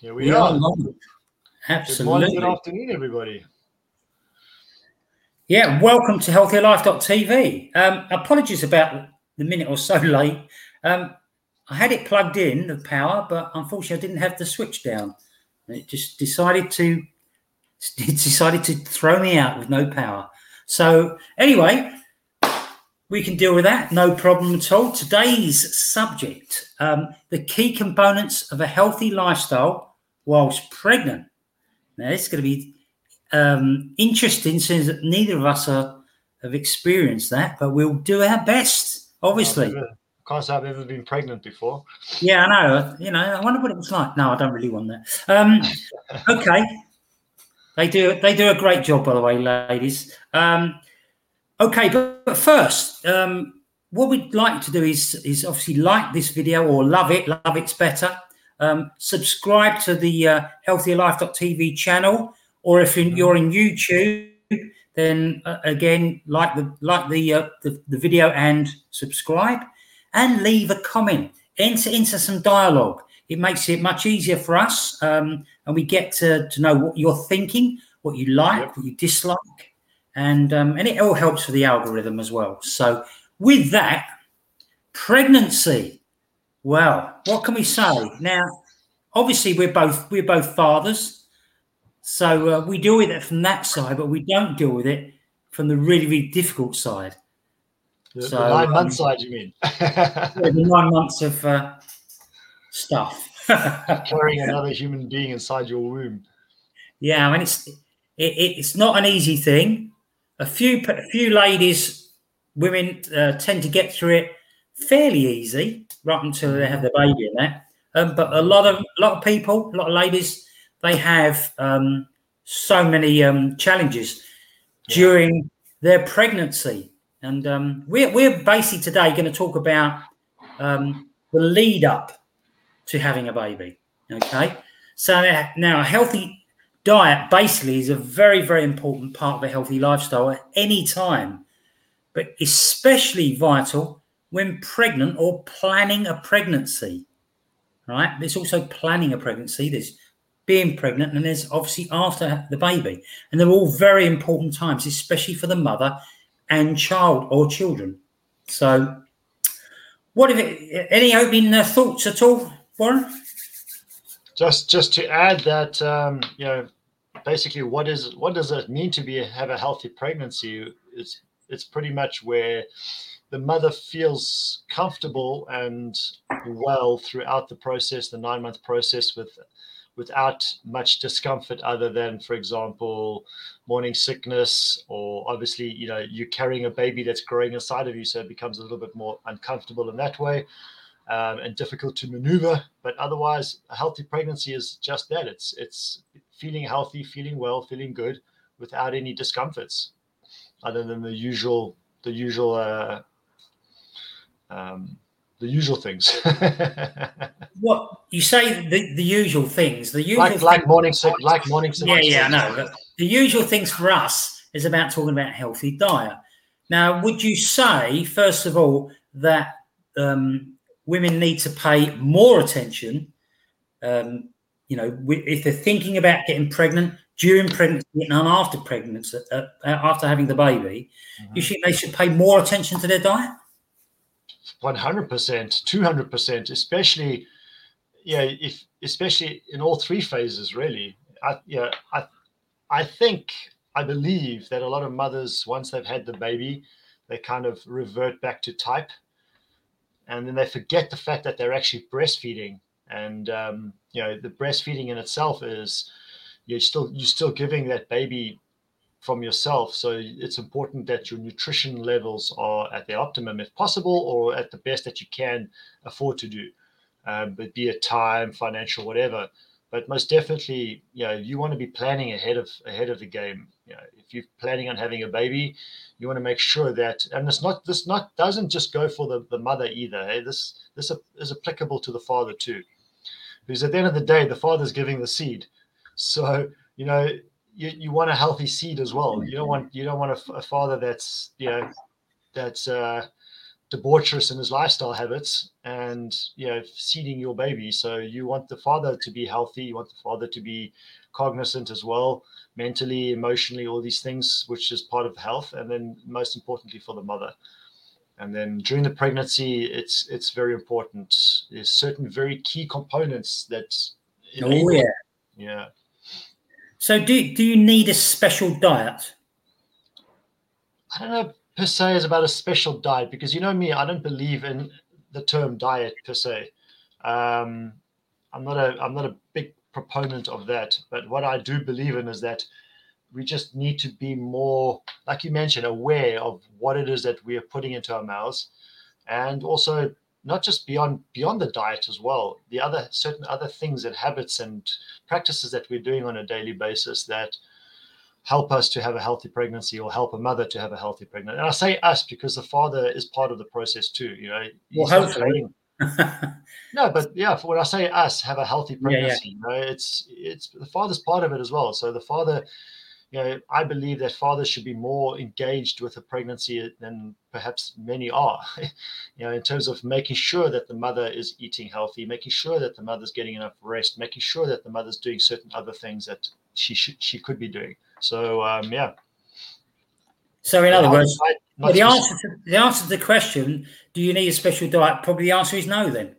Here we, we are. are. Absolutely. Good morning, good afternoon, everybody. Yeah, welcome to healthierlife.tv. Um, apologies about the minute or so late. Um, I had it plugged in, the power, but unfortunately I didn't have the switch down. It just decided to it decided to throw me out with no power. So anyway, we can deal with that, no problem at all. Today's subject: um, the key components of a healthy lifestyle whilst pregnant. Now, this is going to be um, interesting since neither of us are, have experienced that, but we'll do our best, obviously. Of course, I've ever been pregnant before. Yeah, I know. You know, I wonder what it was like. No, I don't really want that. Um, okay, they do. They do a great job, by the way, ladies. Um, okay, but, but first, um, what we'd like to do is is obviously like this video or love it. Love it's better. Um, subscribe to the uh, healthierlife.tv channel, or if you're in YouTube, then uh, again like the like the, uh, the, the video and subscribe, and leave a comment. Enter into some dialogue. It makes it much easier for us, um, and we get to, to know what you're thinking, what you like, yep. what you dislike, and um, and it all helps for the algorithm as well. So with that, pregnancy well, what can we say now? Obviously, we're both we're both fathers, so uh, we deal with it from that side, but we don't deal with it from the really really difficult side. The, so, the nine months um, side, you mean? the nine months of uh, stuff. Carrying another human being inside your womb. Yeah, I mean it's it, it's not an easy thing. A few a few ladies, women uh, tend to get through it fairly easy right until they have the baby in that. Um, but a lot of a lot of people, a lot of ladies, they have um, so many um, challenges yeah. during their pregnancy, and um, we're we're basically today going to talk about um, the lead up to having a baby. Okay, so now a healthy diet basically is a very very important part of a healthy lifestyle at any time, but especially vital when pregnant or planning a pregnancy, right? There's also planning a pregnancy, there's being pregnant, and there's obviously after the baby. And they're all very important times, especially for the mother and child or children. So, what if it, any opening thoughts at all, Warren? Just, just to add that, um, you know, basically, what is what does it mean to be have a healthy pregnancy? It's it's pretty much where the mother feels comfortable and well throughout the process, the nine month process, with without much discomfort other than, for example, morning sickness, or obviously, you know, you're carrying a baby that's growing inside of you, so it becomes a little bit more uncomfortable in that way. Um, and difficult to maneuver, but otherwise, a healthy pregnancy is just that. It's it's feeling healthy, feeling well, feeling good, without any discomforts, other than the usual the usual uh, um, the usual things. what you say the, the usual things, the usual like, like morning like morning. Yeah, yeah, I know. The usual things for us is about talking about healthy diet. Now, would you say, first of all, that um, women need to pay more attention? Um, you know, if they're thinking about getting pregnant during pregnancy and after pregnancy, uh, after having the baby, mm-hmm. you think they should pay more attention to their diet? 100%, 200%, especially, yeah, if especially in all three phases, really. I, yeah, I, I think, I believe that a lot of mothers, once they've had the baby, they kind of revert back to type, and then they forget the fact that they're actually breastfeeding, and um, you know, the breastfeeding in itself is you're still you're still giving that baby from yourself. So it's important that your nutrition levels are at the optimum if possible, or at the best that you can afford to do, um, but be it time, financial, whatever. But most definitely, you know, you want to be planning ahead of ahead of the game. You know, if you're planning on having a baby, you want to make sure that, and it's not this not doesn't just go for the, the mother either. Hey? This this is applicable to the father too, because at the end of the day, the father's giving the seed. So you know, you, you want a healthy seed as well. You don't want you don't want a, a father that's you know that's uh, debaucherous in his lifestyle habits and you know feeding your baby. So you want the father to be healthy. You want the father to be cognizant as well mentally emotionally all these things which is part of health. And then most importantly for the mother. And then during the pregnancy it's it's very important. There's certain very key components that oh yeah. yeah so do, do you need a special diet i don't know per se is about a special diet because you know me, I don't believe in the term diet per se. Um, I'm not a I'm not a big proponent of that, but what I do believe in is that we just need to be more, like you mentioned, aware of what it is that we are putting into our mouths, and also not just beyond beyond the diet as well. The other certain other things and habits and practices that we're doing on a daily basis that help us to have a healthy pregnancy or help a mother to have a healthy pregnancy. And I say us because the father is part of the process too. You know, well, hopefully. no, but yeah, when I say us have a healthy pregnancy, yeah, yeah. you know, it's it's the father's part of it as well. So the father, you know, I believe that fathers should be more engaged with a pregnancy than perhaps many are. you know, in terms of making sure that the mother is eating healthy, making sure that the mother's getting enough rest, making sure that the mother's doing certain other things that she should she could be doing. So um, yeah. So in other words, well, the answer to, the answer to the question, do you need a special diet? Probably the answer is no. Then.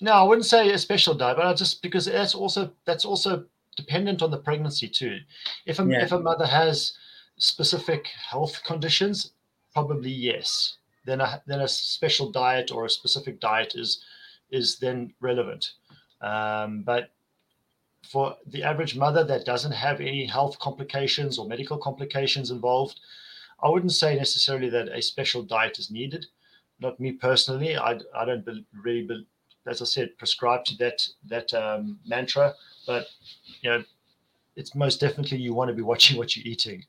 No, I wouldn't say a special diet, but I just because that's also that's also dependent on the pregnancy too. If a yeah. if a mother has specific health conditions, probably yes. Then a then a special diet or a specific diet is is then relevant. Um, but for the average mother that doesn't have any health complications or medical complications involved, I wouldn't say necessarily that a special diet is needed. Not me personally. I, I don't be, really, be, as I said, prescribe to that that um, mantra. But you know, it's most definitely you want to be watching what you're eating.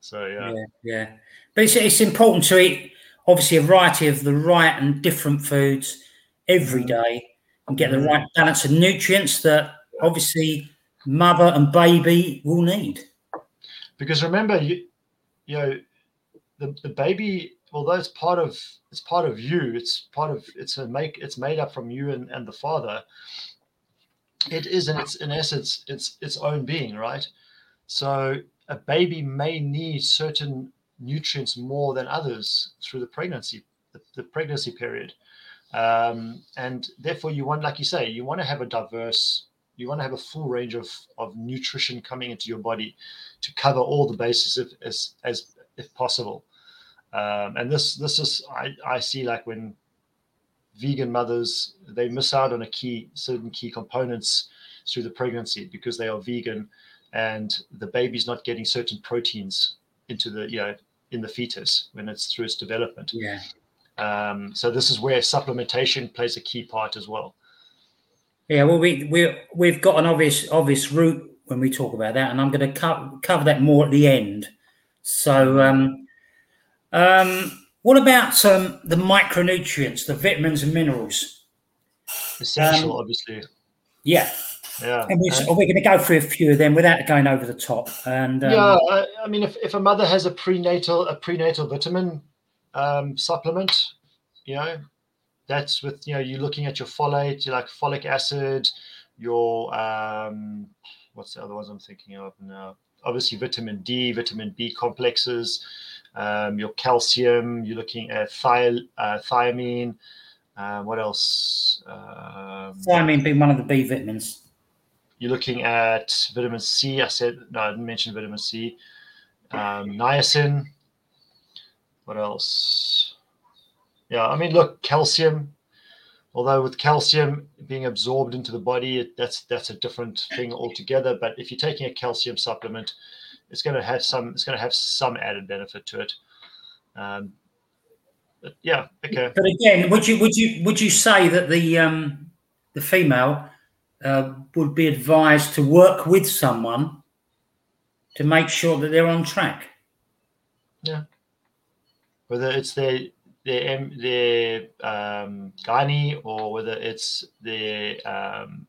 So yeah, yeah, yeah. But it's, it's important to eat obviously a variety of the right and different foods every mm-hmm. and get the mm-hmm. right balance of nutrients that obviously mother and baby will need. Because remember, you you know, the, the baby, although it's part of it's part of you, it's part of it's a make it's made up from you and, and the father. It is in its in essence its its own being, right? So a baby may need certain nutrients more than others through the pregnancy, the, the pregnancy period. Um, and therefore you want, like you say, you want to have a diverse you want to have a full range of, of nutrition coming into your body to cover all the bases if, as, as if possible. Um, and this this is I, I see like when vegan mothers they miss out on a key certain key components through the pregnancy because they are vegan and the baby's not getting certain proteins into the you know in the fetus when it's through its development. Yeah. Um, so this is where supplementation plays a key part as well. Yeah, well, we we we've got an obvious obvious route when we talk about that, and I'm going to co- cover that more at the end. So, um, um, what about um, the micronutrients, the vitamins and minerals? Essential, um, obviously. Yeah. Yeah. And we're, we're going to go through a few of them without going over the top. And um, yeah, I, I, mean, if, if a mother has a prenatal a prenatal vitamin um, supplement, you know, that's with you know you're looking at your folate, you like folic acid, your um, what's the other ones I'm thinking of now? Obviously, vitamin D, vitamin B complexes, um, your calcium. You're looking at thi- uh, thiamine. Uh, what else? Um, thiamine being one of the B vitamins. You're looking at vitamin C. I said no, I didn't mention vitamin C. Um, niacin. What else? Yeah, I mean, look, calcium. Although with calcium being absorbed into the body, it, that's that's a different thing altogether. But if you're taking a calcium supplement, it's going to have some it's going to have some added benefit to it. Um, but yeah, okay. But again, would you would you would you say that the um, the female uh, would be advised to work with someone to make sure that they're on track? Yeah. Whether it's their the the um, gynae or whether it's their um,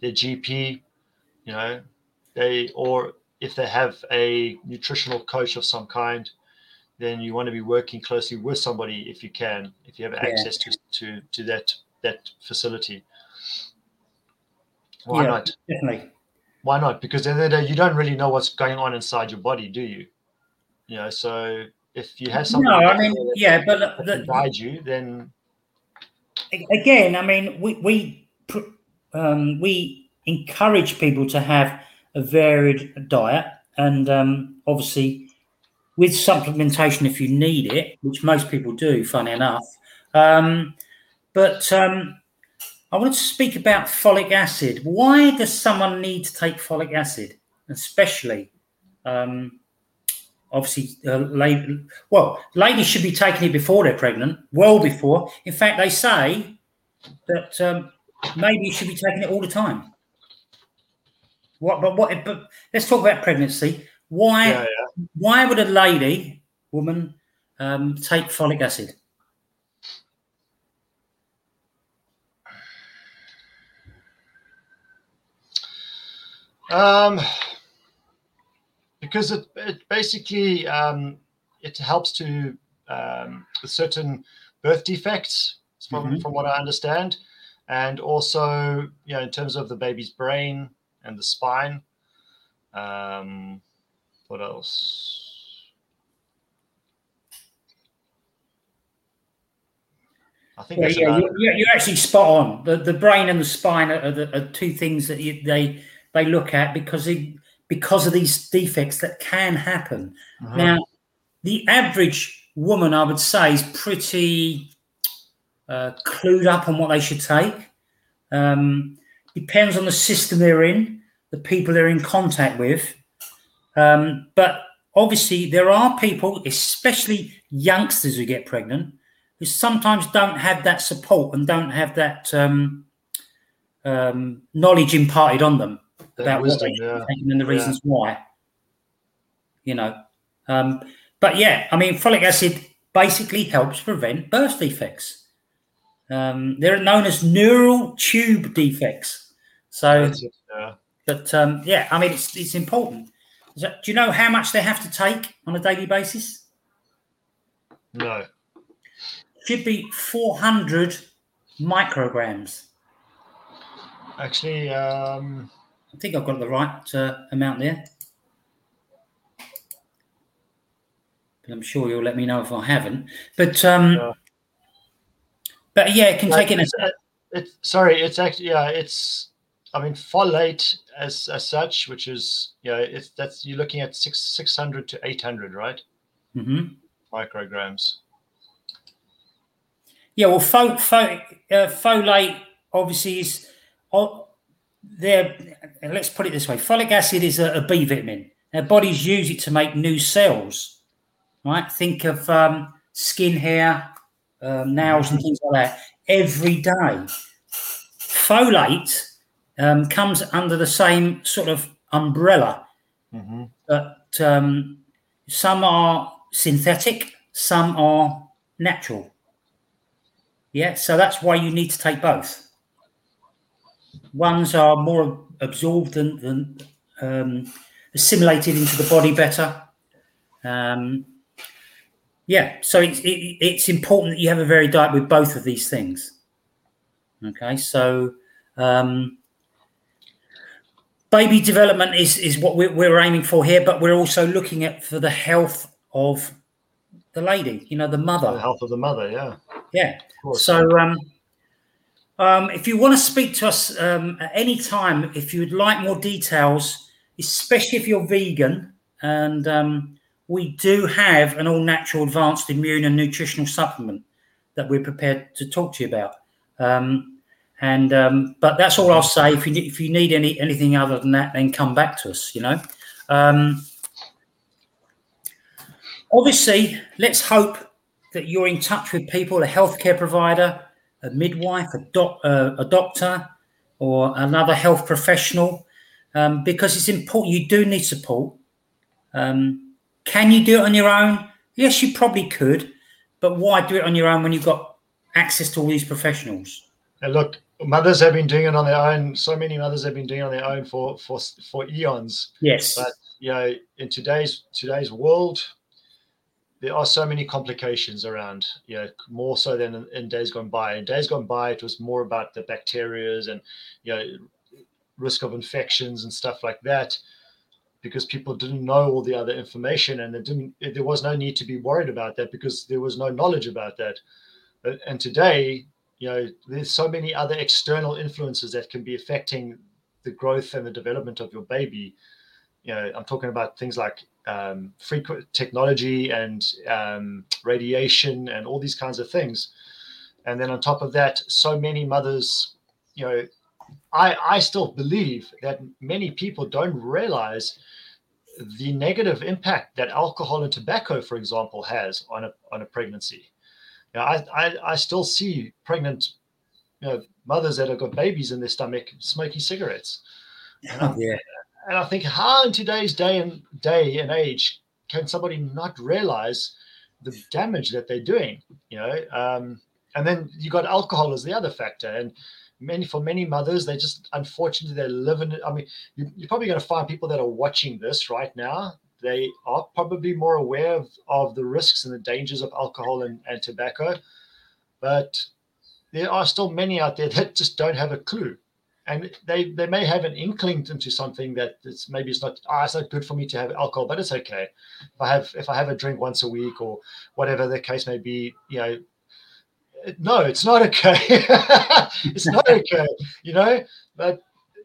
the GP, you know, they or if they have a nutritional coach of some kind, then you want to be working closely with somebody if you can, if you have Yeah. access to, to to that that facility. Why Yeah. not? Definitely. Why not? Because at the end of the day, you don't really know what's going on inside your body, do you? You know, so if you have something, No, I mean, yeah, but the, guide you, then again, I mean, we we um, we encourage people to have a varied diet, and um, obviously with supplementation if you need it, which most people do, funny enough. Um, but um, I wanted to speak about folic acid. Why does someone need to take folic acid, especially? Um, obviously, uh, lady, well, ladies should be taking it before they're pregnant, well before. In fact, they say that um, maybe you should be taking it all the time. What? But what? But let's talk about pregnancy. Why? yeah, yeah. Why would a lady, woman, um, take folic acid? Um, because it, it basically um, it helps to um, with certain birth defects from, Mhm. from what I understand, and also you know in terms of the baby's brain and the spine. Um, what else? I think Yeah, yeah, you're, you're- actually spot on. The, the brain and the spine are, the, are two things that you, they they look at because they, because of these defects that can happen. Mhm. Now, the average woman, I would say, is pretty uh, clued up on what they should take. Um, depends on the system they're in, the people they're in contact with. Um, but obviously, there are people, especially youngsters who get pregnant, who sometimes don't have that support and don't have that um, um, knowledge imparted on them that about wisdom, yeah. and the Yeah. reasons why. You know, um, but yeah, I mean, folic acid basically helps prevent birth defects. Um, they're known as neural tube defects. So, yeah. But um, yeah, I mean, it's it's important. Do you know how much they have to take on a daily basis? No. Should be 400 micrograms. Actually, um, I think I've got the right uh, amount there. But I'm sure you'll let me know if I haven't. But um, Yeah. but yeah, it can take it. in a- it's, uh, it's sorry, it's actually yeah, it's I mean folate as as such, which is yeah, it's that's you're looking at six six hundred to eight hundred, right? Mhm. Micrograms. Yeah, well, uh, folate obviously is oh, there. Let's put it this way: folic acid is a, a B vitamin. Our bodies use it to make new cells. Right? Think of um, skin, hair, um, nails, and things like that every day. Folate um, comes under the same sort of umbrella Mm-hmm. but um, some are synthetic, some are natural. Yeah, so that's why you need to take both. Ones are more absorbed than, than um, assimilated into the body better. Um, yeah, so it's it, it's important that you have a varied diet with both of these things. Okay, so um, baby development is is what we're, we're aiming for here, but we're also looking at for the health of the lady, you know, the mother. The health of the mother, yeah. Yeah. So, um, um, if you want to speak to us um, at any time, if you would like more details, especially if you're vegan, and um, we do have an all natural advanced immune and nutritional supplement that we're prepared to talk to you about. Um, and um, but that's all I'll say. If you if you need any anything other than that, then come back to us. You know. Um, obviously, let's hope that you're in touch with people, a healthcare provider, a midwife, a, doc, uh, a doctor, or another health professional, um, because it's important. You do need support. Um, can you do it on your own? Yes, you probably could, but why do it on your own when you've got access to all these professionals? And look, mothers have been doing it on their own. So many mothers have been doing it on their own for for for eons. Yes. But you know, in today's today's world, there are so many complications around, you know, more so than in, in days gone by. In days gone by, it was more about the bacterias and, you know, risk of infections and stuff like that because people didn't know all the other information and didn't there was no need to be worried about that because there was no knowledge about that and today you know there's so many other external influences that can be affecting the growth and the development of your baby you know i'm talking about things like um, frequent technology and um, radiation and all these kinds of things and then on top of that so many mothers you know I, I still believe that many people don't realize the negative impact that alcohol and tobacco, for example, has on a, on a pregnancy. You know, I, I, I still see pregnant you know, mothers that have got babies in their stomach smoking cigarettes. And I, yeah. and I think how in today's day and day and age can somebody not realize the damage that they're doing? You know, um, and then you got alcohol as the other factor. And many for many mothers they just unfortunately they live in i mean you, you're probably going to find people that are watching this right now they are probably more aware of, of the risks and the dangers of alcohol and, and tobacco but there are still many out there that just don't have a clue and they they may have an inkling into something that it's maybe it's not ah, it's not good for me to have alcohol but it's okay if i have if i have a drink once a week or whatever the case may be you know no, it's not okay. it's not okay, you know. But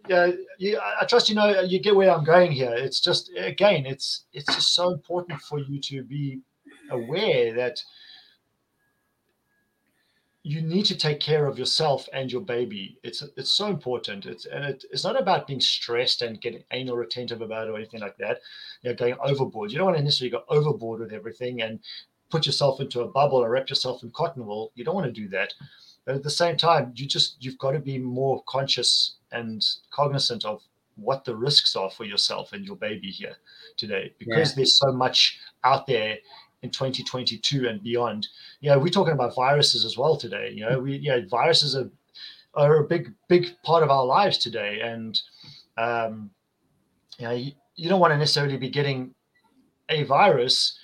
yeah, you, I trust you know uh, you get where I'm going here. It's just again, it's it's just so important for you to be aware that you need to take care of yourself and your baby. It's it's so important. It's and it, it's not about being stressed and getting anal retentive about it or anything like that. You know, going overboard. You don't want to necessarily go overboard with everything and put yourself into a bubble or wrap yourself in cotton wool. You don't want to do that. But at the same time, you just you've got to be more conscious and cognizant of what the risks are for yourself and your baby here today because yeah. there's so much out there in 2022 and beyond. You know, we're talking about viruses as well today. You know, we you know viruses are are a big big part of our lives today, and um, you know you, you don't want to necessarily be getting a virus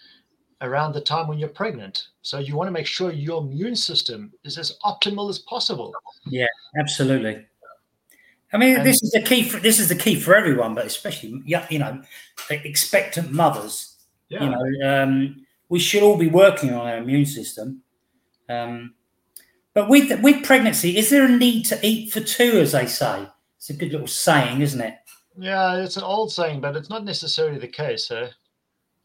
around the time when you're pregnant. So you want to make sure your immune system is as optimal as possible. Yeah, absolutely. I mean, and, this is the key. For, this is the key for everyone, but especially you know, expectant mothers. Yeah. You know, um, we should all be working on our immune system. Um, but with with pregnancy, is there a need to eat for two, as they say? It's a good little saying, isn't it? Yeah, it's an old saying, but it's not necessarily the case. Eh?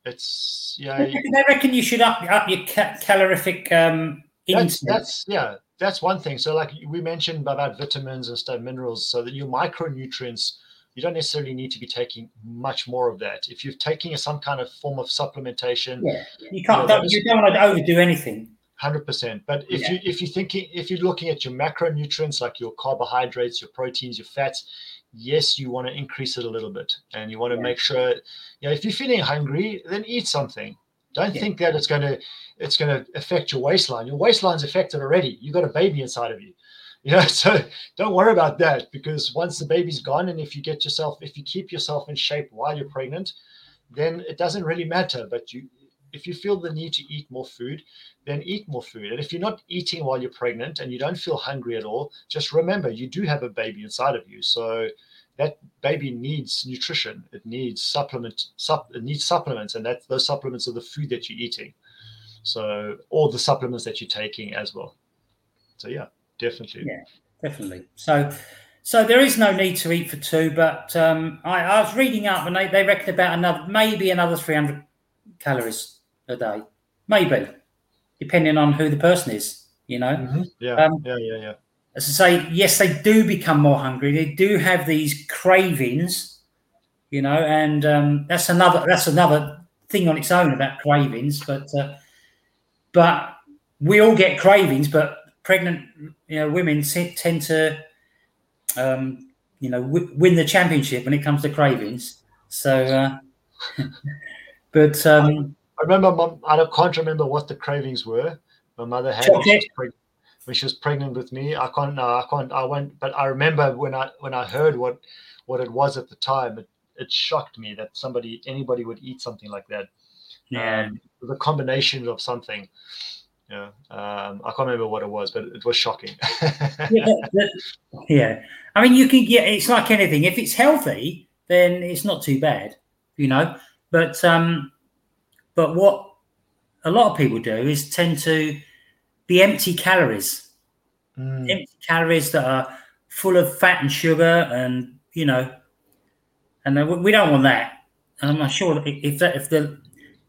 It's yeah. I reckon you should up up your calorific um, that's, that's, yeah. That's one thing. So like we mentioned about vitamins and stuff, minerals, so that your micronutrients you don't necessarily need to be taking much more of that. If you're taking some kind of form of supplementation, yeah, you can't. You, know, don't, you don't want to overdo anything. Hundred percent. But if yeah. you if you're thinking if you're looking at your macronutrients like your carbohydrates, your proteins, your fats, yes, you want to increase it a little bit and you want to yeah. make sure, you know, if you're feeling hungry, then eat something. Don't yeah. think that it's going to it's going to affect your waistline. Your waistline's affected already. You've got a baby inside of you. You know, so don't worry about that because once the baby's gone, and if you get yourself, if you keep yourself in shape while you're pregnant, then it doesn't really matter. But you, if you feel the need to eat more food, then eat more food. And if you're not eating while you're pregnant and you don't feel hungry at all, just remember you do have a baby inside of you. So that baby needs nutrition. It needs supplement. Sup, it needs supplements, and that those supplements are the food that you're eating. So all the supplements that you're taking as well. So yeah, definitely. Yeah, definitely. So. So there is no need to eat for two, but um, I, I, was reading up and they, they reckon about another maybe another 300 calories a day, maybe, depending on who the person is. You know. Mm-hmm. Yeah. Um, yeah. Yeah. Yeah as I say, yes, they do become more hungry. They do have these cravings, you know, and um, that's another that's another thing on its own about cravings. But uh, but we all get cravings, but pregnant, you know, women tend to, um, you know, w- win the championship when it comes to cravings. So, uh, but um, I remember, mom, I can't remember what the cravings were. My mother had chocolate when she was pregnant with me. I can't, no, I can't, I went, but I remember when I when I heard what what it was at the time, it, it shocked me that somebody anybody would eat something like that. Yeah. Um, the combination of something. Yeah, um, I can't remember what it was, but it was shocking. yeah, yeah, I mean, you can get. It's like anything. If it's healthy, then it's not too bad, you know. But um, but what a lot of people do is tend to be empty calories, mm. empty calories that are full of fat and sugar, and you know, and we don't want that. And I'm not sure if that if the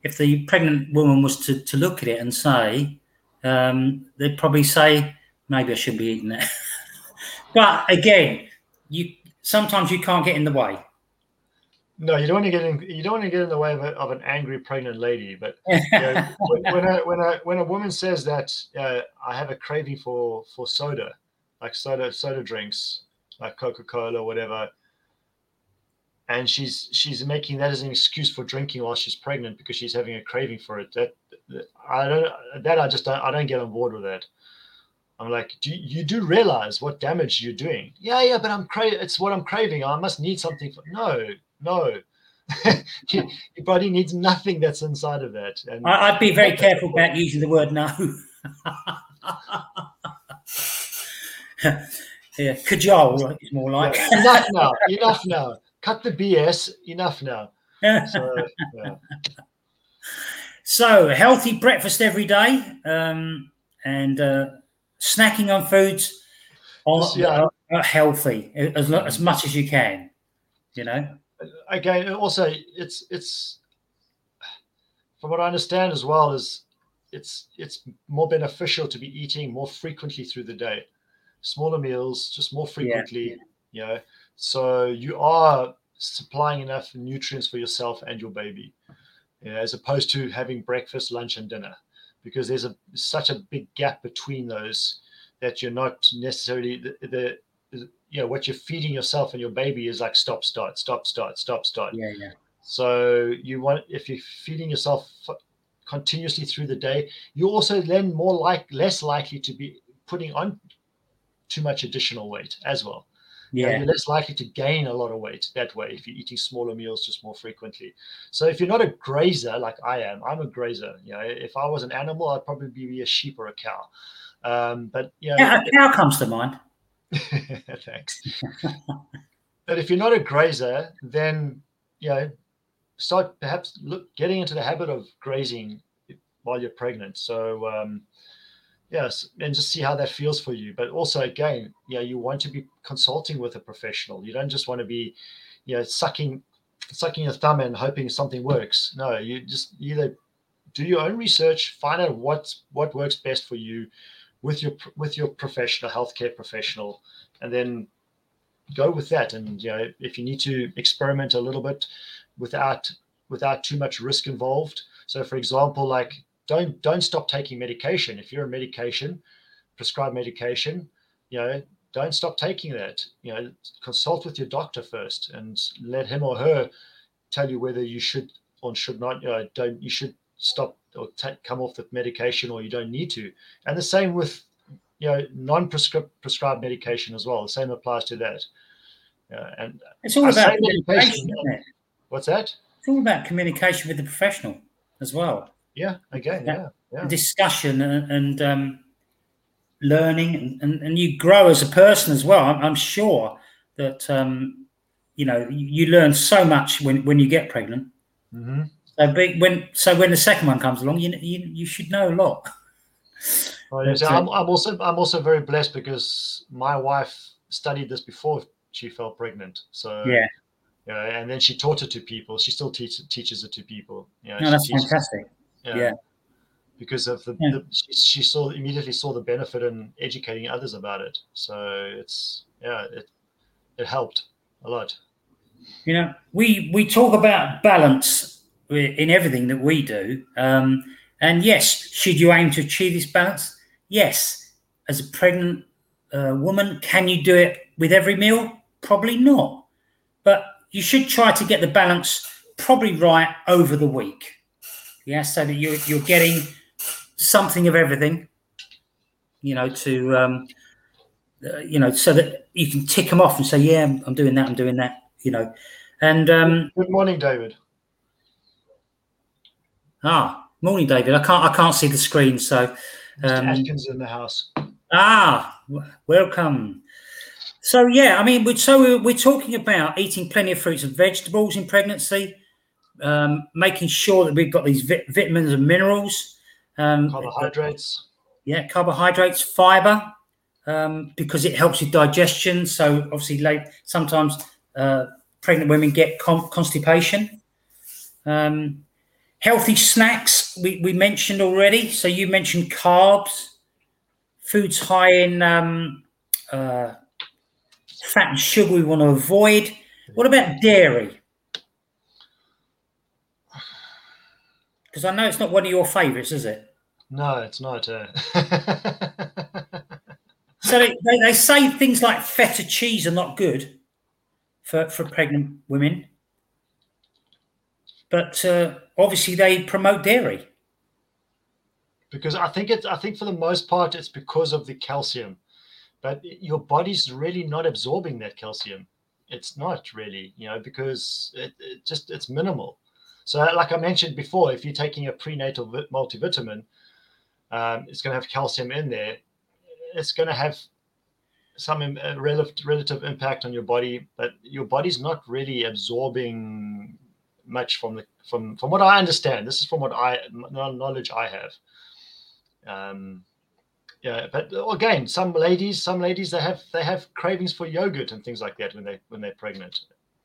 if the pregnant woman was to, to look at it and say, um, they'd probably say, maybe I shouldn't be eating that. but again, you sometimes you can't get in the way. No, you don't want to get in. You don't want to get in the way of, a, of an angry pregnant lady. But you know, when, a, when a when a woman says that uh, I have a craving for for soda, like soda soda drinks, like Coca Cola or whatever, and she's she's making that as an excuse for drinking while she's pregnant because she's having a craving for it. That, that I don't that I just don't I don't get on board with that. I'm like, do you, you do realize what damage you're doing? Yeah, yeah, but I'm craving. It's what I'm craving. I must need something. For, no, no. your body needs nothing that's inside of that. And I'd be very careful about using the word no. yeah, cajole is more like. Yeah. Enough now. Enough now cut the BS. Enough now. So, yeah. so healthy breakfast every day, um, and uh, snacking on foods are, yeah. are healthy as as much as you can. You know. Again, also it's it's from what I understand as well is it's it's more beneficial to be eating more frequently through the day, smaller meals, just more frequently. Yeah. You know, so you are supplying enough nutrients for yourself and your baby, you know, as opposed to having breakfast, lunch, and dinner, because there's a such a big gap between those that you're not necessarily the, the, the you know what you're feeding yourself and your baby is like stop start stop start stop start yeah yeah so you want if you're feeding yourself continuously through the day you're also then more like less likely to be putting on too much additional weight as well yeah. you're less likely to gain a lot of weight that way if you're eating smaller meals just more frequently. So if you're not a grazer like I am, I'm a grazer. You know, if I was an animal, I'd probably be a sheep or a cow. Um, but you know, yeah, a cow comes to mind. Thanks. but if you're not a grazer, then you know, start perhaps look getting into the habit of grazing while you're pregnant. So um, yes and just see how that feels for you but also again yeah you want to be consulting with a professional you don't just want to be you know sucking sucking your thumb and hoping something works no you just either do your own research find out what what works best for you with your with your professional healthcare professional and then go with that and you know if you need to experiment a little bit without without too much risk involved so for example like don't don't stop taking medication. If you're a medication, prescribed medication, you know, don't stop taking that. You know, consult with your doctor first and let him or her tell you whether you should or should not. You know, don't you should stop or take, come off the medication or you don't need to. And the same with you know non-prescribed prescribed medication as well. The same applies to that. Uh, and it's all about communication. What's that? It's all about communication with the professional as well. Yeah, again, yeah, yeah. Discussion and, and um, learning, and, and, and, you grow as a person as well. I'm, I'm sure that um, you know you, learn so much when, when you get pregnant. Mm-hmm. So when so when the second one comes along, you you, you should know a lot. Oh, well, yes, I'm, I'm also I'm also very blessed because my wife studied this before she fell pregnant. So yeah, you know, and then she taught it to people. She still teach, teaches it to people. You know, no, that's fantastic yeah. yeah. Because of the, yeah. the she, she, saw immediately saw the benefit in educating others about it. So it's yeah, it it helped a lot. You know, we we talk about balance in everything that we do, um, and yes, should you aim to achieve this balance? Yes, as a pregnant uh, woman, can you do it with every meal? Probably not, but you should try to get the balance probably right over the week yeah, so that you're you're getting something of everything, you know, to um, uh, you know, so that you can tick them off and say, yeah, I'm, doing that, I'm doing that, you know, and um, good morning, David. Ah, Morning, David. I can't I can't see the screen, so um, in the house. Ah, welcome. So yeah, I mean, we're, so we're talking about eating plenty of fruits and vegetables in pregnancy, um, making sure that we've got these vi- vitamins and minerals, um, carbohydrates. Yeah, carbohydrates, fiber, um, because it helps with digestion. So obviously, late sometimes uh, pregnant women get con- constipation. Um, healthy snacks we, we mentioned already. So you mentioned carbs, foods high in um, uh, fat and sugar we want to avoid. What about dairy? Because I know it's not one of your favourites, is it? No, it's not. Uh... so they, they, they, say things like feta cheese are not good for, for pregnant women, but uh, obviously they promote dairy. Because I think it's I think for the most part it's because of the calcium. But your body's really not absorbing that calcium. It's not really you know because it, it, just it's minimal. So like i mentioned before if you're taking a prenatal multivitamin um, it's going to have calcium in there. It's going to have some relative, relative impact on your body but your body's not really absorbing much from the from from what i understand this is from what i knowledge i have um, yeah but again some ladies some ladies they have they have cravings for yogurt and things like that when they when they're pregnant.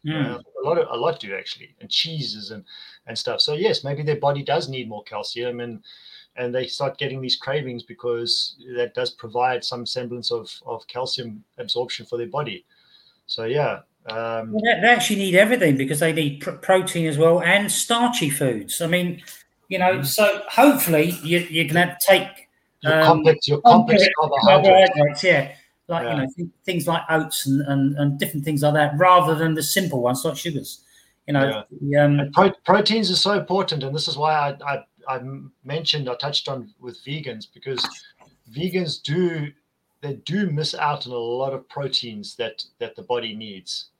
Mm. uh, a lot of, a lot do actually and cheeses and and stuff. So yes maybe their body does need more calcium and and they start getting these cravings because that does provide some semblance of of calcium absorption for their body. So yeah um, well, they, actually need everything because they need pr- protein as well and starchy foods i mean you know mm. so hopefully you, you're going to take your um, complex, your complex, carbohydrates. carbohydrates. Yeah, like yeah. you know th- things like oats and, and, and different things like that, rather than the simple ones like sugars. You know, yeah. um, pro- proteins are so important, and this is why I, I I mentioned I touched on with vegans because vegans do they do miss out on a lot of proteins that that the body needs.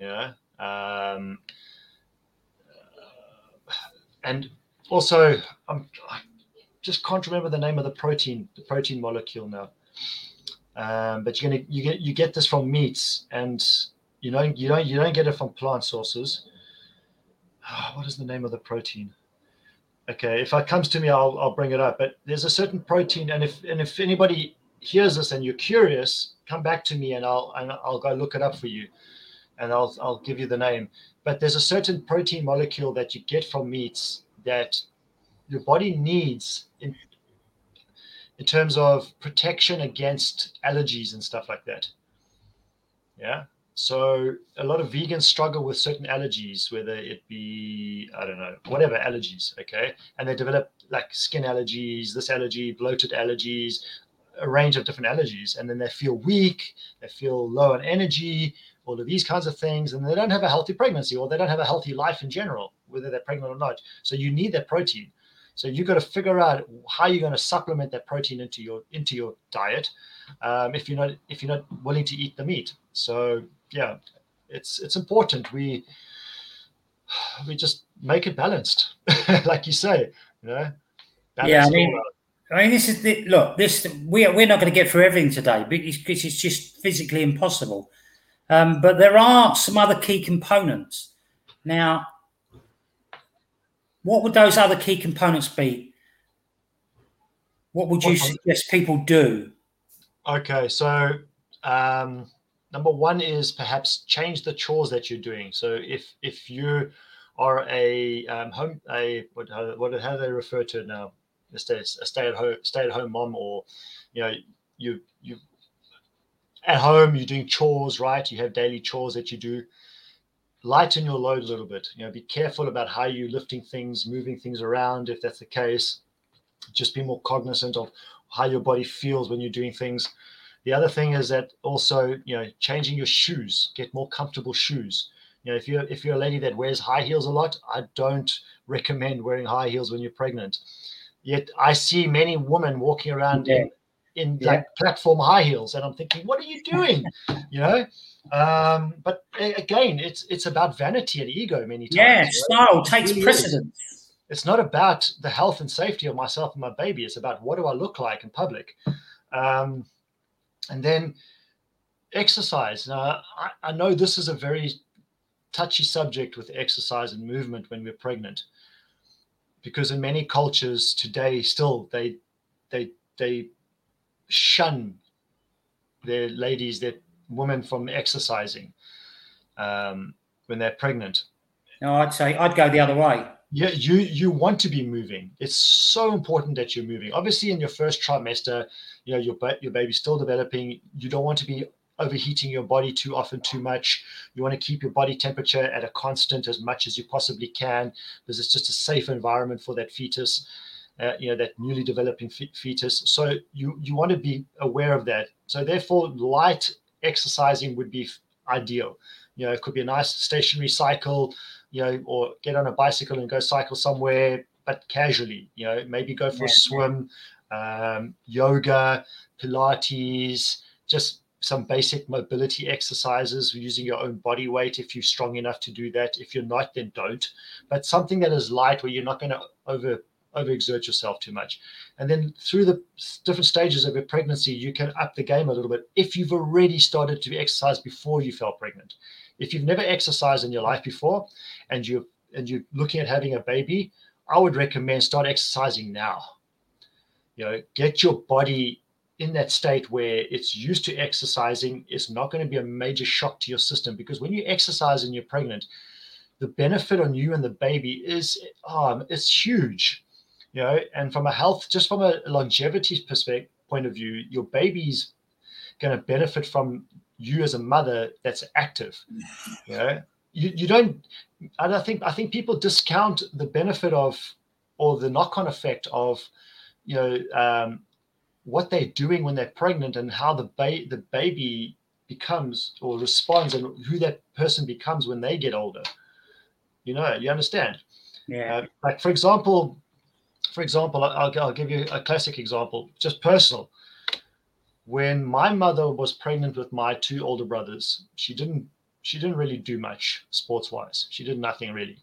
Yeah. Um, and also, I'm, just can't remember the name of the protein, the protein molecule now. Um, but you're gonna you get you get this from meats, and you know you don't you don't get it from plant sources. Oh, what is the name of the protein? Okay, if it comes to me, I'll I'll bring it up. But there's a certain protein, and if and if anybody hears this and you're curious, come back to me and I'll and I'll go look it up for you, and I'll I'll give you the name. But there's a certain protein molecule that you get from meats that your body needs in, in terms of protection against allergies and stuff like that. Yeah. So a lot of vegans struggle with certain allergies, whether it be, I don't know, whatever allergies, okay? And they develop like skin allergies, this allergy, bloated allergies, a range of different allergies. And then they feel weak, they feel low on energy, all of these kinds of things. And they don't have a healthy pregnancy or they don't have a healthy life in general, whether they're pregnant or not. So you need that protein. So you've got to figure out how you're going to supplement that protein into your into your diet um, if you're not if you're not willing to eat the meat. So yeah, it's it's important we we just make it balanced, like you say, you know. Yeah, I mean, I mean, this is the, look. This we are, we're not going to get through everything today because it's just physically impossible. Um, but there are some other key components. Now, what would those other key components be? What would you suggest people do? Okay, so um, number one is perhaps change the chores that you're doing. So if if you are a um, home a what how, what how do they refer to it now? A stay, a stay at home stay at home mom, or you know you you at home you're doing chores, right? You have daily chores that you do lighten your load a little bit. You know, be careful about how you're lifting things, moving things around. If that's the case, just be more cognizant of how your body feels when you're doing things. The other thing is that also, you know, changing your shoes, get more comfortable shoes. You know, if you're if you're a lady that wears high heels a lot, I don't recommend wearing high heels when you're pregnant. Yet I see many women walking around yeah. in in yeah. like platform high heels, and I'm thinking, what are you doing? you know, um, but again, it's it's about vanity and ego many times. Yeah, right? style takes really precedence. Is. it's not about the health and safety of myself and my baby. It's about what do I look like in public. Um, and then exercise. Now, I, I know this is a very touchy subject with exercise and movement when we're pregnant because in many cultures today still they they they shun their ladies their women from exercising um, when they're pregnant. No i'd say i'd go the other way. Yeah you you want to be moving. It's so important that you're moving. Obviously in your first trimester you know your your baby's still developing. You don't want to be overheating your body too often too much. You want to keep your body temperature at a constant as much as you possibly can because it's just a safe environment for that fetus uh, you know that newly developing fetus so you you want to be aware of that so therefore light exercising would be ideal you know it could be a nice stationary cycle you know, or get on a bicycle and go cycle somewhere, but casually, you know, maybe go for yeah. a swim, um, yoga, Pilates, just some basic mobility exercises using your own body weight if you're strong enough to do that. If you're not, then don't. But something that is light where you're not going to over overexert yourself too much. And then through the different stages of your pregnancy, you can up the game a little bit if you've already started to exercise before you fell pregnant. If you've never exercised in your life before and you and you're looking at having a baby, I would recommend start exercising now. You know, get your body in that state where it's used to exercising. It's not going to be a major shock to your system because when you exercise and you're pregnant, the benefit on you and the baby is um, it's huge. You know, and from a health, just from a longevity perspective point of view, your baby's going to benefit from you as a mother that's active. You know, you, you don't and I think I think people discount the benefit of or the knock-on effect of you know um, what they're doing when they're pregnant and how the ba- the baby becomes or responds and who that person becomes when they get older. You know, you understand? Yeah. Uh, like for example, for example, I'll, I'll give you a classic example, just personal when my mother was pregnant with my two older brothers, she didn't she didn't really do much sports wise. She did nothing really.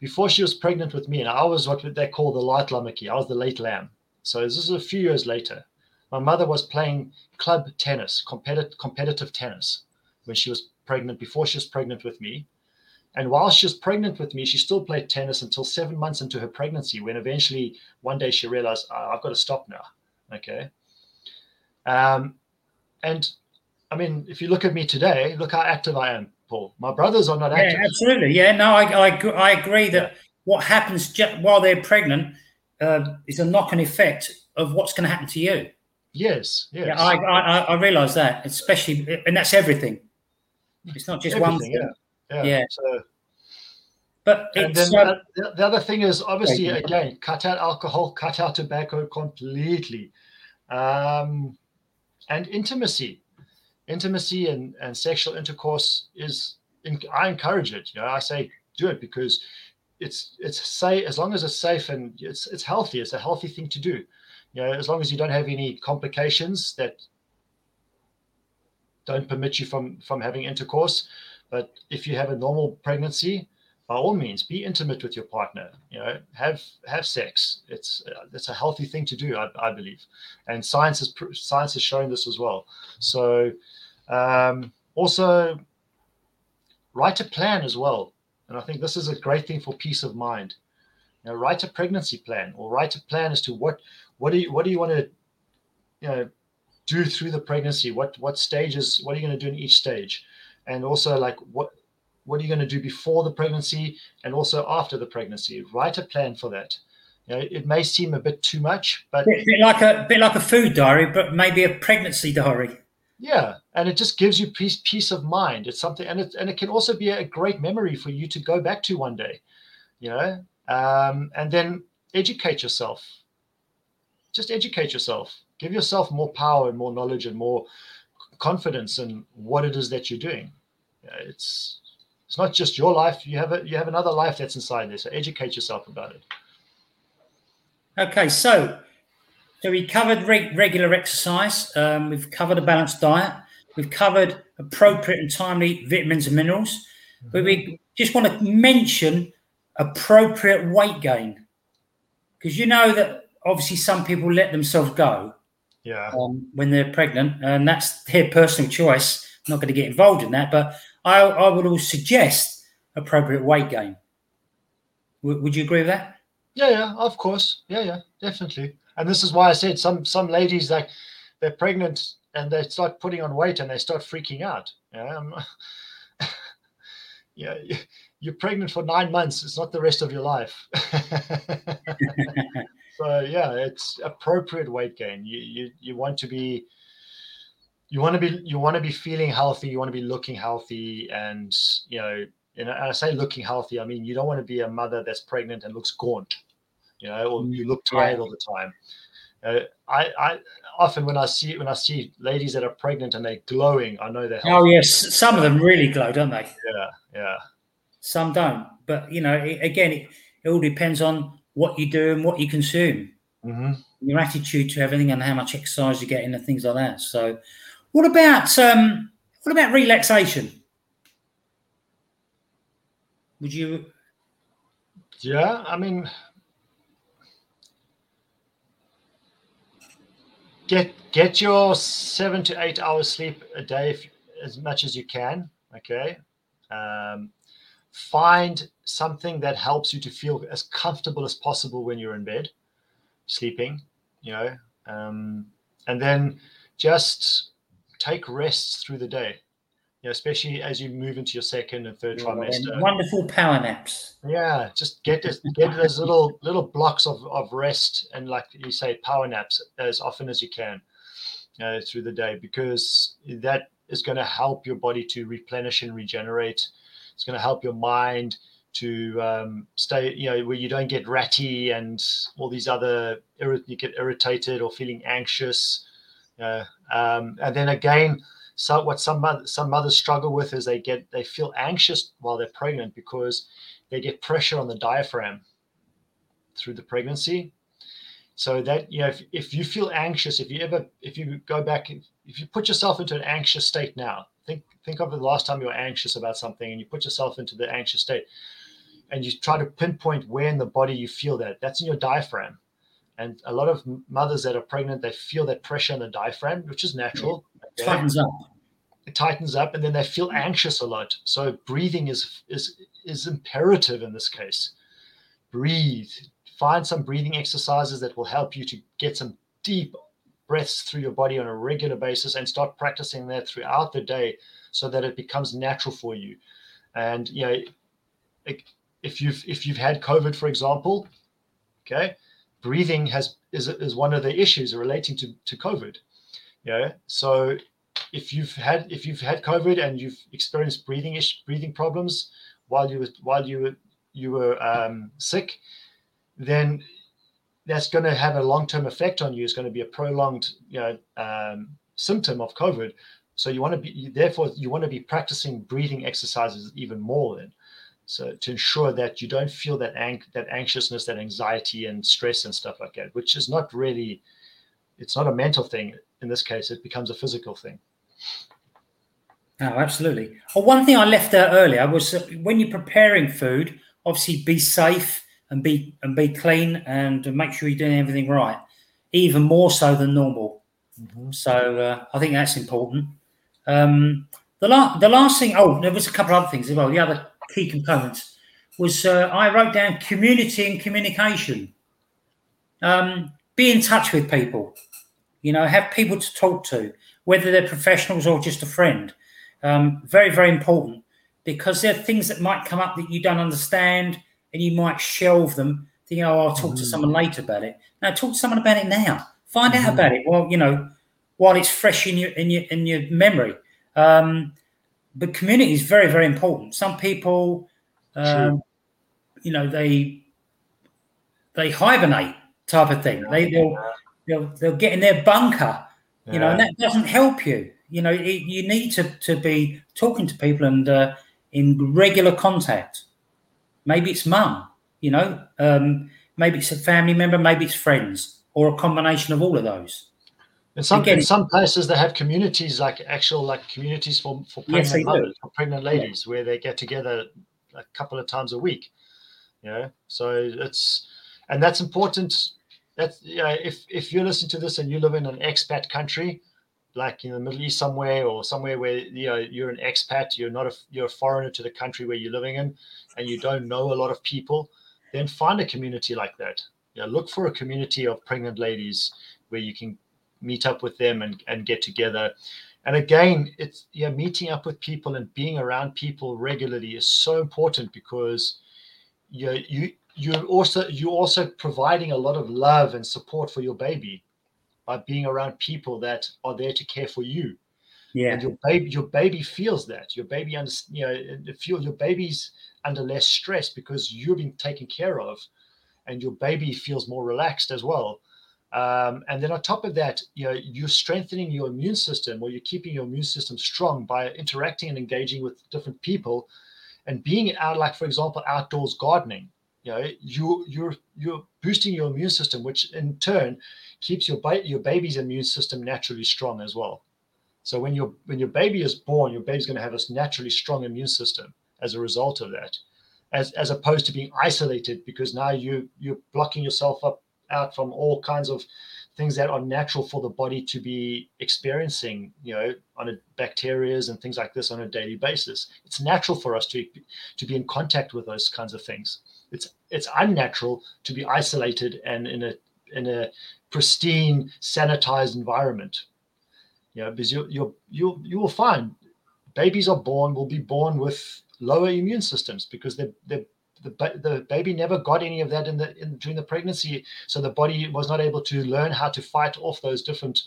Before she was pregnant with me, and I was what they call the laatlammetjie. I was the late lamb. So this is a few years later. My mother was playing club tennis, competitive competitive tennis, when she was pregnant. Before she was pregnant with me, and while she was pregnant with me, she still played tennis until seven months into her pregnancy. When eventually one day she realized, oh, I've got to stop now. Okay, um, and I mean, if you look at me today, look how active I am, Paul. My brothers are not active. Yeah, absolutely. Yeah, no, I, I, I agree that yeah. what happens just while they're pregnant uh, is a knock-on effect of what's going to happen to you. Yes, yes. Yeah, I, I, I realize that, especially, and that's everything. It's not just everything, one thing. Yeah. Yeah. yeah. So, but and then uh, the, the, other thing is obviously again cut out alcohol, cut out tobacco completely. Um, and intimacy intimacy and, and sexual intercourse is in, i encourage it you know i say do it because it's it's safe as long as it's safe and it's it's healthy it's a healthy thing to do you know as long as you don't have any complications that don't permit you from from having intercourse but if you have a normal pregnancy by all means be intimate with your partner you know have have sex. It's uh, it's a healthy thing to do I, I believe. And science is science has shown this as well. So um, also write a plan as well. And i think this is a great thing for peace of mind. You know write a pregnancy plan or write a plan as to what what do you what do you want to you know do through the pregnancy? What what stages what are you going to do in each stage and also like what what are you going to do before the pregnancy and also after the pregnancy? Write a plan for that. You know, it may seem a bit too much, but a bit like a, bit like a food diary, but maybe a pregnancy diary. Yeah, and it just gives you peace peace of mind. It's something, and it and it can also be a great memory for you to go back to one day. You know, um, and then educate yourself. Just educate yourself. Give yourself more power and more knowledge and more confidence in what it is that you're doing. It's it's not just your life. You have a, you have another life that's inside there. So educate yourself about it. Okay, so so we covered regular exercise. Um, we've covered a balanced diet. We've covered appropriate and timely vitamins and minerals. Mm-hmm. But we just want to mention appropriate weight gain? Because you know that obviously some people let themselves go Yeah. um, when they're pregnant, and that's their personal choice. I'm not going to get involved in that, but I, I would all suggest appropriate weight gain. W- would you agree with that? Yeah, yeah, of course. Yeah, yeah, definitely. And this is why I said some some ladies like they're pregnant and they start putting on weight and they start freaking out. Yeah, yeah, you're pregnant for nine months. It's not the rest of your life. so yeah, it's appropriate weight gain. You you you want to be you want to be you want to be feeling healthy. You want to be looking healthy, and you know. And I say looking healthy. I mean you don't want to be a mother that's pregnant and looks gaunt, you know, or you look tired all the time. Uh, I, I often when I see when I see ladies that are pregnant and they're glowing, I know they're Oh yes, some of them really glow, don't they? Yeah, yeah, Some don't. But you know, it, again, it, it all depends on what you do and what you consume, hmm your attitude to everything, and how much exercise you get in and things like that. So, what about um, what about relaxation? Would you? yeah. I mean, get get your seven to eight hours sleep a day, if, as much as you can. Okay. Um, find something that helps you to feel as comfortable as possible when you're in bed, sleeping. You know, um, and then just take rests through the day. You know, especially as you move into your second and third trimester. Wonderful power naps. Yeah, just get this, get those little little blocks of, of rest and like you say, power naps as often as you can uh, through the day because that is going to help your body to replenish and regenerate. It's going to help your mind to um, stay, you know, where you don't get ratty and all these other you get irritated or feeling anxious. Uh, um, and then again, so what some some mothers struggle with is they get they feel anxious while they're pregnant because they get pressure on the diaphragm through the pregnancy. So that you know, if, if you feel anxious, if you ever if you go back, if you put yourself into an anxious state now, think think of the last time you were anxious about something and you put yourself into the anxious state, and you try to pinpoint where in the body you feel that. That's in your diaphragm. And a lot of mothers that are pregnant, they feel that pressure in the diaphragm, which is natural. okay? Tightens up. it tightens up and then they feel anxious a lot so breathing is is is imperative in this case breathe find some breathing exercises that will help you to get some deep breaths through your body on a regular basis and start practicing that throughout the day so that it becomes natural for you. And you know if you've if you've had covid for example okay breathing has is, is one of the issues relating to to covid. Yeah so if you've had if you've had COVID and you've experienced breathing ish, breathing problems while you were while you were you were um, sick, then that's going to have a long term effect on you. It's going to be a prolonged you know um, symptom of COVID. So you want to be therefore you want to be practicing breathing exercises even more then. So to ensure that you don't feel that ang- that anxiousness, that anxiety and stress and stuff like that, which is not really, it's not a mental thing in this case. It becomes a physical thing. Oh, absolutely. Well, one thing I left out earlier was when you're preparing food, obviously be safe and be and be clean and make sure you're doing everything right, even more so than normal. So uh, I think that's important. Um, the last the last thing. Oh, there was a couple of other things as well. The other key components was uh, I wrote down community and communication. Um, be in touch with people. You know, have people to talk to, whether they're professionals or just a friend. Um, very, very important because there are things that might come up that you don't understand and you might shelve them, thinking, oh, I'll talk to someone later about it. No, talk to someone about it now. Find out about it. Well, you know, while it's fresh in your in your in your memory. Um, but community is very, very important. Some people, um, you know, they they hibernate type of thing. They they'll they'll, they'll get in their bunker, you know, and that doesn't help you. You know, it, you need to to be talking to people and uh, in regular contact. Maybe it's mum, you know, um, maybe it's a family member, maybe it's friends, or a combination of all of those. In some Again- in some places they have communities like actual like communities for for pregnant do. mothers, for pregnant ladies, where they get together a couple of times a week. You know, so it's and that's important. That's yeah. if if you're listening to this and you live in an expat country, like in the Middle East somewhere or somewhere where you know you're an expat, you're not a you're a foreigner to the country where you're living in, and you don't know a lot of people, then find a community like that. Yeah, look for a community of pregnant ladies where you can meet up with them and, and get together. And again, it's yeah, meeting up with people and being around people regularly is so important because you you you're also you're also providing a lot of love and support for your baby by being around people that are there to care for you. Yeah. And your baby, your baby feels that. Your baby under, you know, feel your baby's under less stress because you're being taken care of, and your baby feels more relaxed as well. Um, and then on top of that, you know, you're strengthening your immune system, or you're keeping your immune system strong by interacting and engaging with different people, and being out, like for example, outdoors gardening. You know, you you're you're boosting your immune system, which in turn keeps your ba- your baby's immune system naturally strong as well. So when your when your baby is born, your baby's going to have a naturally strong immune system as a result of that, as as opposed to being isolated because now you you're blocking yourself up out from all kinds of things that are natural for the body to be experiencing, you know, on a bacterias and things like this on a daily basis. It's natural for us to to be in contact with those kinds of things. It's it's unnatural to be isolated and in a in a pristine, sanitized environment. You know, because you you you you will find babies are born will be born with lower immune systems because they they the, the baby never got any of that in the in, during the pregnancy, so the body was not able to learn how to fight off those different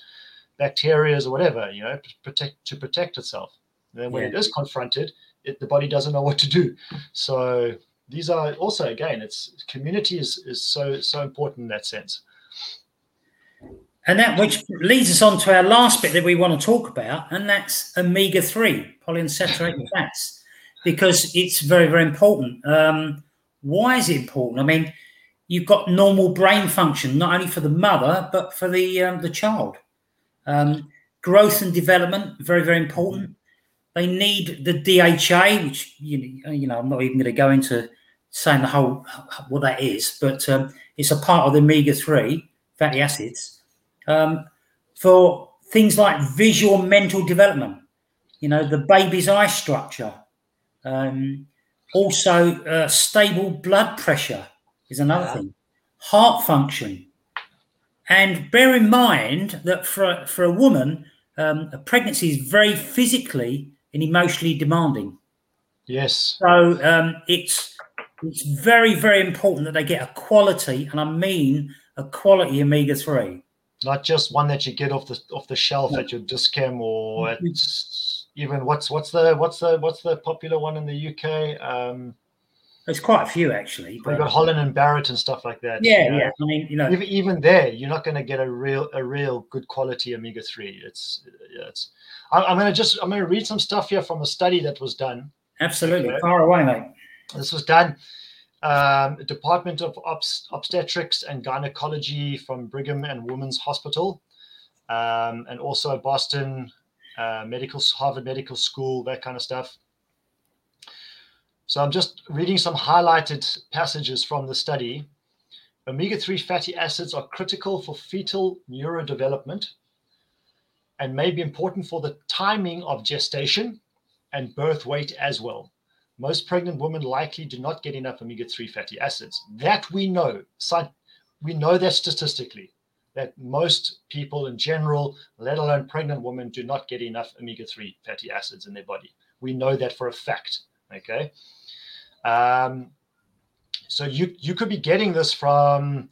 bacteria or whatever, you know, to protect to protect itself. And then when yeah. it is confronted, it, the body doesn't know what to do. So these are also again, it's community is is so so important in that sense. And that which leads us on to our last bit that we want to talk about, and that's omega 3, polyunsaturated fats, because it's very, very important. Um, why is it important? I mean, you've got normal brain function, not only for the mother, but for the, um, the child. Um, growth and development, very, very important. They need the DHA, which, you you know I'm not even going to go into saying the whole what that is, but um, it's a part of the omega 3 fatty acids um, for things like visual mental development, you know, the baby's eye structure. Um, also, uh, stable blood pressure is another yeah. thing, heart function. And bear in mind that for, for a woman, um, a pregnancy is very physically and emotionally demanding. Yes. So um, it's it's very very important that they get a quality, and I mean a quality omega three not just one that you get off the off the shelf at your Dis-Chem or mm-hmm. at even what's what's the what's the what's the popular one in the UK? Um, There's quite a few actually. But... You've got Holland and Barrett and stuff like that. Yeah, you know? yeah. I mean, you know, even, even there, you're not going to get a real a real good quality omega three. It's yeah, it's. I'm going to just I'm going to read some stuff here from a study that was done. Absolutely, okay. far away, mate. This was done um, Department of Obst- Obstetrics and Gynecology from Brigham and Women's Hospital, um, and also Boston uh, Medical, Harvard Medical School, that kind of stuff. So I'm just reading some highlighted passages from the study. Omega 3 fatty acids are critical for fetal neurodevelopment and may be important for the timing of gestation and birth weight as well most pregnant women likely do not get enough omega-3 fatty acids. That we know. We know that statistically, that most people in general, let alone pregnant women, do not get enough omega-3 fatty acids in their body. We know that for a fact. Okay. Um, so you you could be getting this from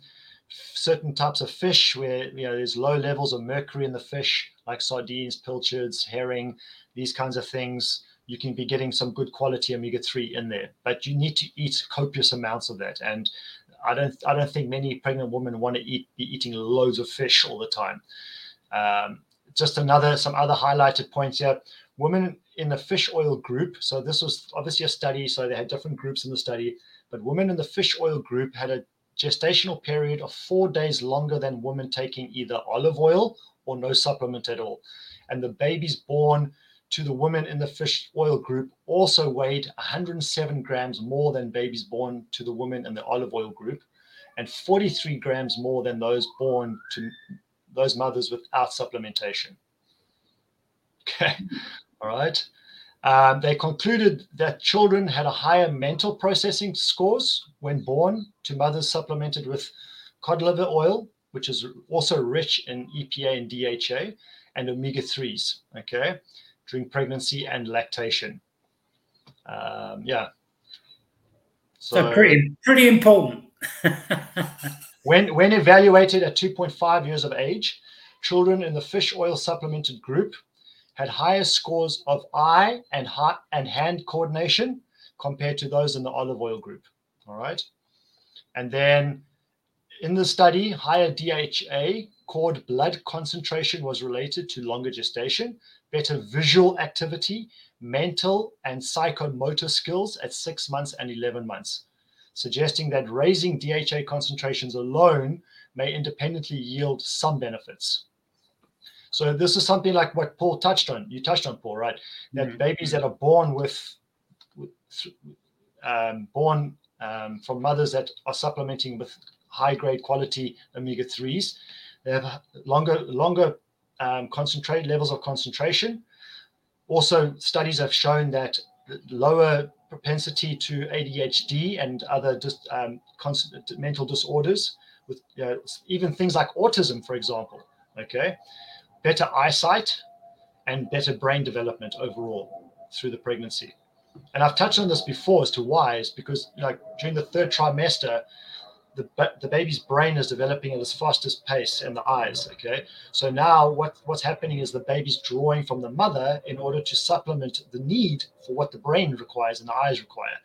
certain types of fish where you know there's low levels of mercury in the fish, like sardines, pilchards, herring, these kinds of things you can be getting some good quality omega-3 in there but you need to eat copious amounts of that. And i don't i don't think many pregnant women want to eat be eating loads of fish all the time. Um, just another some other highlighted points here. Women in the fish oil group so this was obviously a study so they had different groups in the study but women in the fish oil group had a gestational period of four days longer than women taking either olive oil or no supplement at all. And the babies born to the women in the fish oil group also weighed 107 grams more than babies born to the women in the olive oil group and 43 grams more than those born to those mothers without supplementation. Okay, all right. Um, they concluded that children had a higher mental processing scores when born to mothers supplemented with cod liver oil, which is also rich in EPA and DHA and omega 3s, okay, during pregnancy and lactation. Um, yeah. So, so pretty, pretty important. when, when evaluated at 2.5 years of age, children in the fish oil supplemented group had higher scores of eye and heart and hand coordination compared to those in the olive oil group. All right. And then in the study, higher DHA cord blood concentration was related to longer gestation, better visual activity, mental and psychomotor skills at six months and 11 months, suggesting that raising DHA concentrations alone may independently yield some benefits. So this is something like what Paul touched on. You touched on Paul, right? That mm-hmm. babies that are born with, with um, born um, from mothers that are supplementing with high grade quality omega threes, they have longer longer um, concentrate levels of concentration. Also, studies have shown that lower propensity to ADHD and other dis, um, mental disorders, with you know, even things like autism, for example. Okay, better eyesight, and better brain development overall through the pregnancy. And I've touched on this before as to why is because like during the third trimester, the, the baby's brain is developing at its fastest pace and the eyes okay so now what what's happening is the baby's drawing from the mother in order to supplement the need for what the brain requires and the eyes require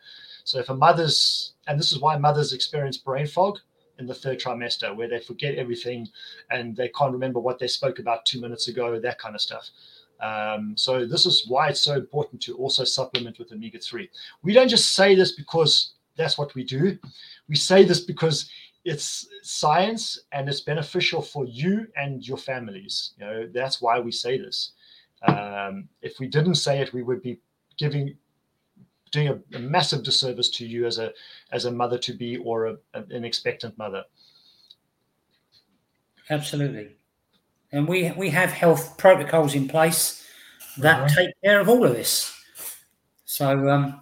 so if a mother's and this is why mothers experience brain fog in the third trimester where they forget everything and they can't remember what they spoke about two minutes ago, that kind of stuff. Um, so this is why it's so important to also supplement with omega-3. We don't just say this because that's what we do. We say this because it's science and it's beneficial for you and your families. You know, that's why we say this. Um, if we didn't say it, we would be giving doing a, a, massive disservice to you as a as a mother to be or a, an expectant mother. Absolutely, and we we have health protocols in place that take care of all of this. So, um,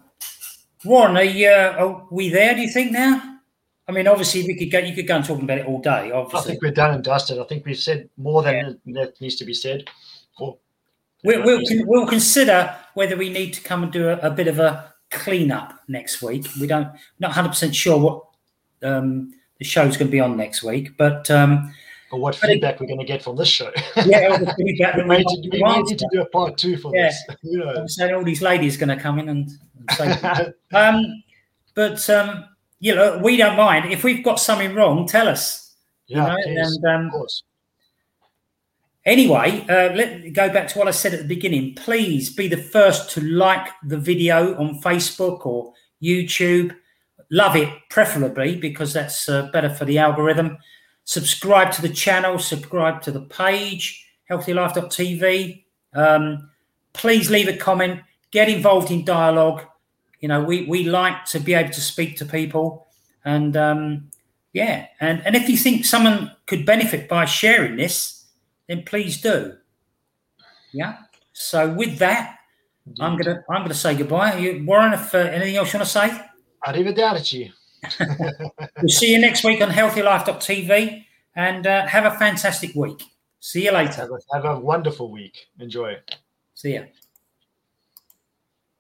Warren, are, you, uh, are we there? Do you think now? I mean, obviously, we could go. You could go and talk about it all day. Obviously, I think we're done and dusted. I think we've said more than yeah. that needs to be said. We'll, we'll, we'll, consider whether we need to come and do a, a bit of a cleanup next week. We don't not hundred percent sure what um, the show's going to be on next week, but. Um, or what feedback it, we're going to get from this show. Yeah, all the feedback. we, may, to, we may need to do a part two for yeah. this. You know. So all these ladies going to come in and, and say, um, but um, you know, we don't mind if we've got something wrong. Tell us. Yeah, you know? and, um, of course. Anyway, uh, let me go back to what I said at the beginning. Please be the first to like the video on Facebook or YouTube. Love it, preferably, because that's uh, better for the algorithm. Subscribe to the channel, subscribe to the page, healthylife.tv. Um, please leave a comment, get involved in dialogue. You know, we, we like to be able to speak to people. And um, yeah, and, and if you think someone could benefit by sharing this, then please do. Yeah. So with that, Indeed. I'm gonna I'm gonna say goodbye. You, Warren, if uh, anything else you want to say? Arrivederci. We'll see you next week on healthylife.tv and uh, have a fantastic week. See you later. Have a, have a wonderful week. Enjoy. See ya.